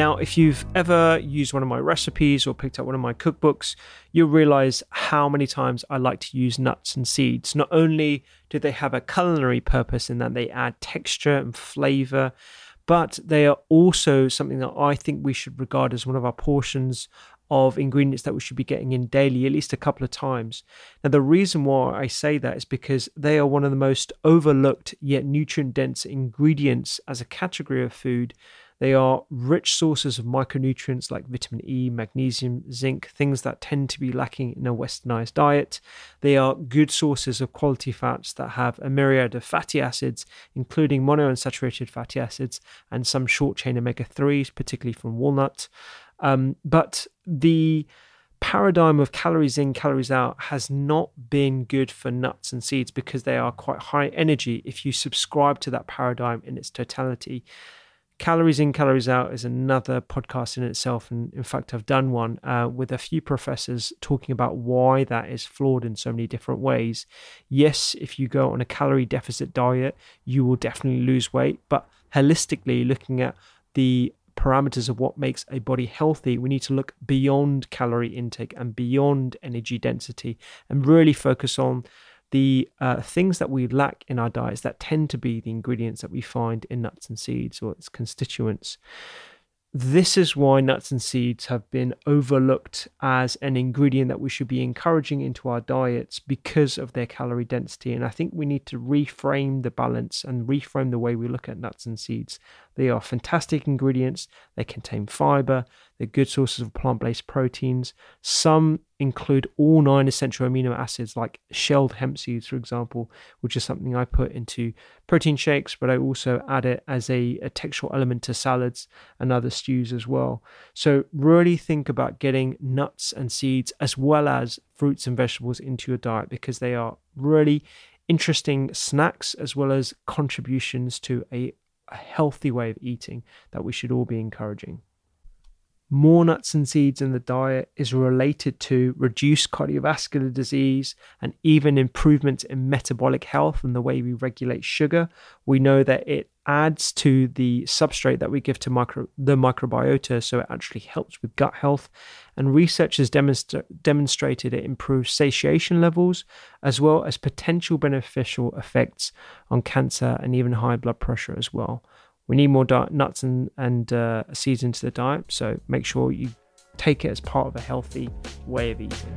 Now, if you've ever used one of my recipes or picked up one of my cookbooks, you'll realize how many times I like to use nuts and seeds. Not only do they have a culinary purpose in that they add texture and flavor, but they are also something that I think we should regard as one of our portions of ingredients that we should be getting in daily, at least a couple of times. Now, the reason why I say that is because they are one of the most overlooked yet nutrient dense ingredients as a category of food they are rich sources of micronutrients like vitamin E, magnesium, zinc, things that tend to be lacking in a westernized diet. They are good sources of quality fats that have a myriad of fatty acids, including monounsaturated fatty acids and some short chain omega 3s, particularly from walnut. Um, but the paradigm of calories in, calories out has not been good for nuts and seeds because they are quite high energy if you subscribe to that paradigm in its totality. Calories in, calories out is another podcast in itself. And in fact, I've done one uh, with a few professors talking about why that is flawed in so many different ways. Yes, if you go on a calorie deficit diet, you will definitely lose weight. But holistically, looking at the parameters of what makes a body healthy, we need to look beyond calorie intake and beyond energy density and really focus on the uh, things that we lack in our diets that tend to be the ingredients that we find in nuts and seeds or its constituents. This is why nuts and seeds have been overlooked as an ingredient that we should be encouraging into our diets because of their calorie density. And I think we need to reframe the balance and reframe the way we look at nuts and seeds. They are fantastic ingredients, they contain fiber, they're good sources of plant based proteins. Some include all nine essential amino acids, like shelled hemp seeds, for example, which is something I put into protein shakes, but I also add it as a, a textural element to salads and other stews as well. So, really think about getting nuts and seeds as well as fruits and vegetables into your diet because they are really interesting snacks as well as contributions to a, a healthy way of eating that we should all be encouraging more nuts and seeds in the diet is related to reduced cardiovascular disease and even improvements in metabolic health and the way we regulate sugar. We know that it adds to the substrate that we give to micro, the microbiota, so it actually helps with gut health. And research has demonstra- demonstrated it improves satiation levels as well as potential beneficial effects on cancer and even high blood pressure as well. We need more di- nuts and, and uh, seeds into the diet, so make sure you take it as part of a healthy way of eating.